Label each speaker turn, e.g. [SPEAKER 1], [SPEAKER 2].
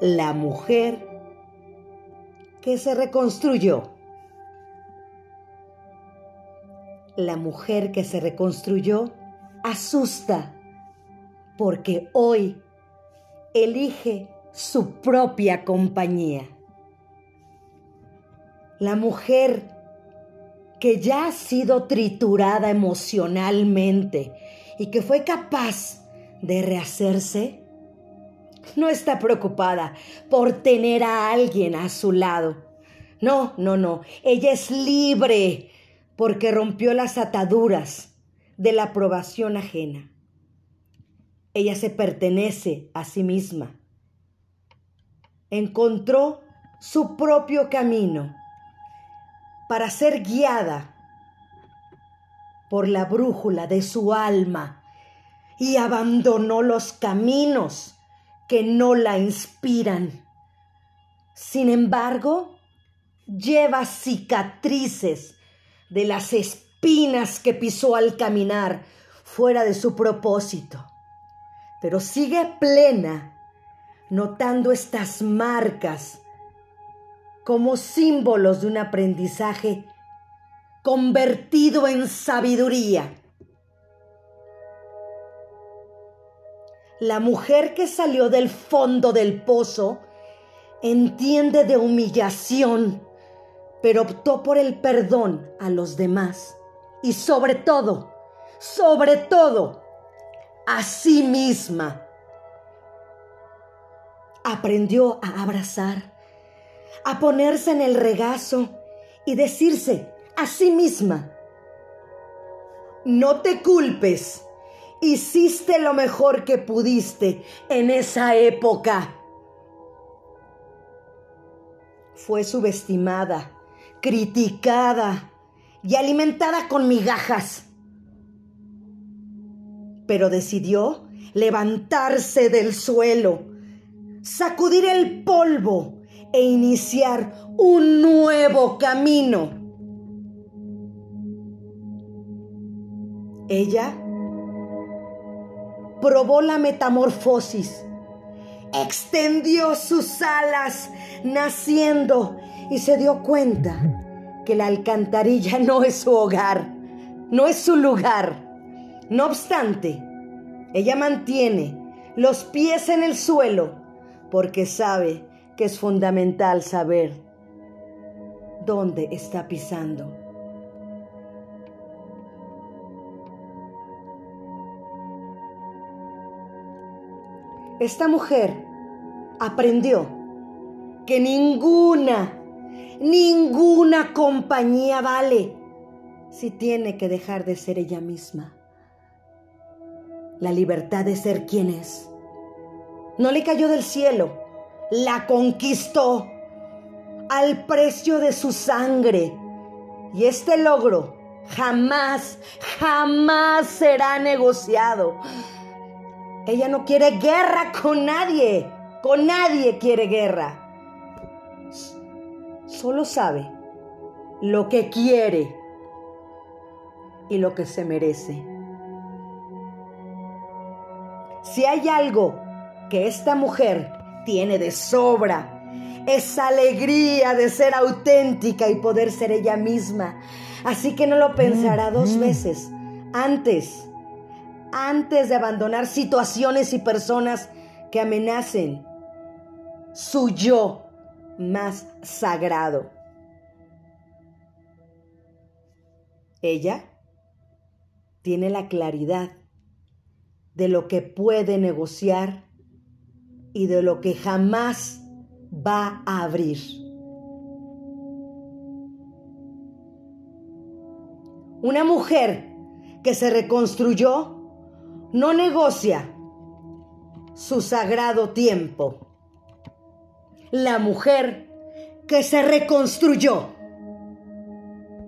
[SPEAKER 1] la mujer que se reconstruyó. La mujer que se reconstruyó asusta porque hoy elige su propia compañía. La mujer que ya ha sido triturada emocionalmente y que fue capaz de rehacerse, no está preocupada por tener a alguien a su lado. No, no, no. Ella es libre porque rompió las ataduras de la aprobación ajena. Ella se pertenece a sí misma. Encontró su propio camino para ser guiada por la brújula de su alma y abandonó los caminos que no la inspiran. Sin embargo, lleva cicatrices de las espinas que pisó al caminar fuera de su propósito, pero sigue plena, notando estas marcas como símbolos de un aprendizaje convertido en sabiduría. La mujer que salió del fondo del pozo entiende de humillación, pero optó por el perdón a los demás y sobre todo, sobre todo, a sí misma. Aprendió a abrazar, a ponerse en el regazo y decirse a sí misma, no te culpes, hiciste lo mejor que pudiste en esa época. Fue subestimada, criticada y alimentada con migajas. Pero decidió levantarse del suelo, sacudir el polvo e iniciar un nuevo camino. Ella probó la metamorfosis, extendió sus alas naciendo y se dio cuenta que la alcantarilla no es su hogar, no es su lugar. No obstante, ella mantiene los pies en el suelo porque sabe que es fundamental saber dónde está pisando. Esta mujer aprendió que ninguna, ninguna compañía vale si tiene que dejar de ser ella misma. La libertad de ser quien es. No le cayó del cielo la conquistó al precio de su sangre. Y este logro jamás, jamás será negociado. Ella no quiere guerra con nadie, con nadie quiere guerra. Solo sabe lo que quiere y lo que se merece. Si hay algo que esta mujer tiene de sobra. Esa alegría de ser auténtica y poder ser ella misma. Así que no lo pensará dos veces antes, antes de abandonar situaciones y personas que amenacen su yo más sagrado. Ella tiene la claridad de lo que puede negociar y de lo que jamás va a abrir. Una mujer que se reconstruyó no negocia su sagrado tiempo. La mujer que se reconstruyó